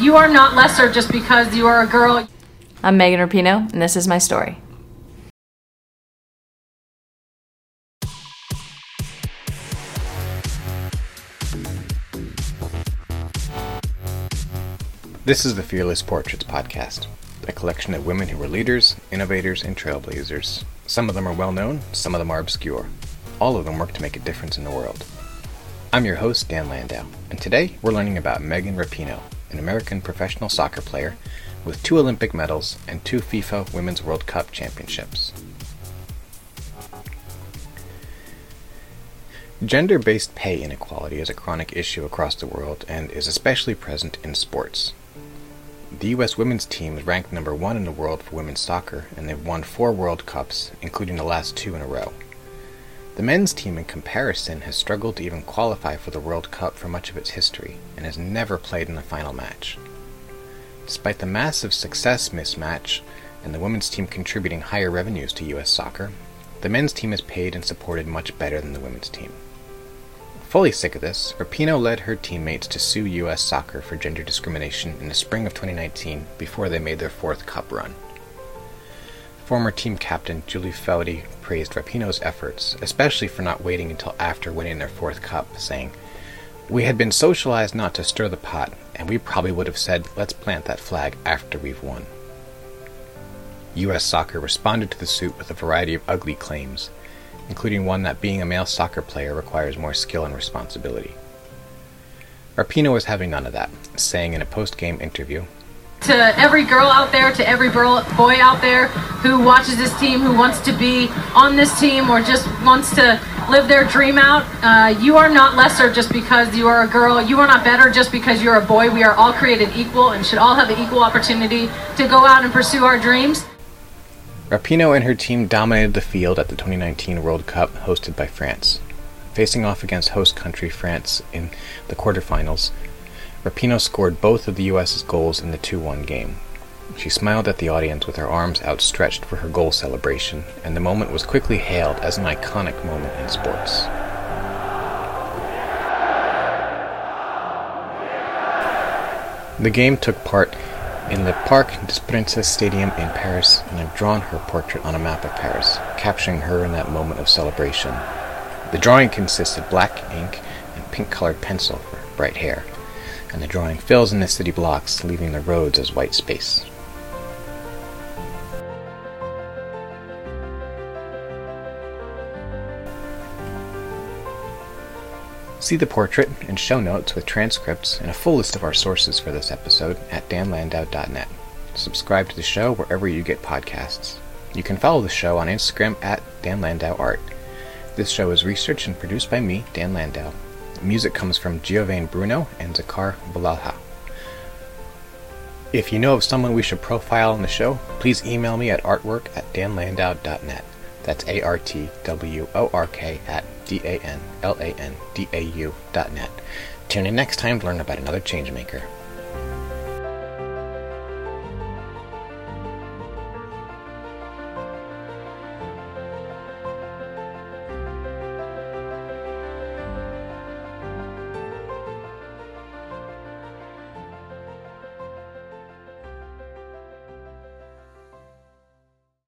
You are not lesser just because you are a girl. I'm Megan Rapinoe, and this is my story. This is the Fearless Portraits podcast, a collection of women who were leaders, innovators, and trailblazers. Some of them are well known, some of them are obscure. All of them work to make a difference in the world. I'm your host, Dan Landau, and today we're learning about Megan Rapinoe, an American professional soccer player with two Olympic medals and two FIFA Women's World Cup championships. Gender based pay inequality is a chronic issue across the world and is especially present in sports. The U.S. women's team is ranked number one in the world for women's soccer, and they've won four World Cups, including the last two in a row. The men's team, in comparison, has struggled to even qualify for the World Cup for much of its history, and has never played in a final match. Despite the massive success mismatch, and the women's team contributing higher revenues to U.S. soccer, the men's team is paid and supported much better than the women's team. Fully sick of this, Rapinoe led her teammates to sue U.S. Soccer for gender discrimination in the spring of 2019 before they made their fourth cup run. Former team captain Julie Foudy praised Rapinoe's efforts, especially for not waiting until after winning their fourth cup, saying, We had been socialized not to stir the pot, and we probably would have said, Let's plant that flag after we've won. U.S. Soccer responded to the suit with a variety of ugly claims, including one that being a male soccer player requires more skill and responsibility. Rapinoe was having none of that, saying in a post game interview To every girl out there, to every boy out there who watches this team, who wants to be on this team or just wants to live their dream out, uh, you are not lesser just because you are a girl. You are not better just because you're a boy. We are all created equal and should all have the equal opportunity to go out and pursue our dreams. Rapinoe and her team dominated the field at the 2019 World Cup hosted by France. Facing off against host country France in the quarterfinals, Rapinoe scored both of the U.S.'s goals in the 2 1 game. She smiled at the audience with her arms outstretched for her goal celebration, and the moment was quickly hailed as an iconic moment in sports. The game took part in the Parc des Princes Stadium in Paris, and I've drawn her portrait on a map of Paris, capturing her in that moment of celebration. The drawing consists of black ink and pink colored pencil for bright hair, and the drawing fills in the city blocks, leaving the roads as white space. See the portrait and show notes with transcripts and a full list of our sources for this episode at danlandau.net. Subscribe to the show wherever you get podcasts. You can follow the show on Instagram at danlandauart. This show is researched and produced by me, Dan Landau. Music comes from Giovanni Bruno and Zakar Balalha. If you know of someone we should profile on the show, please email me at artwork at danlandau.net. That's A R T W O R K at D A N L A N D A U dot net. Tune in next time to learn about another changemaker.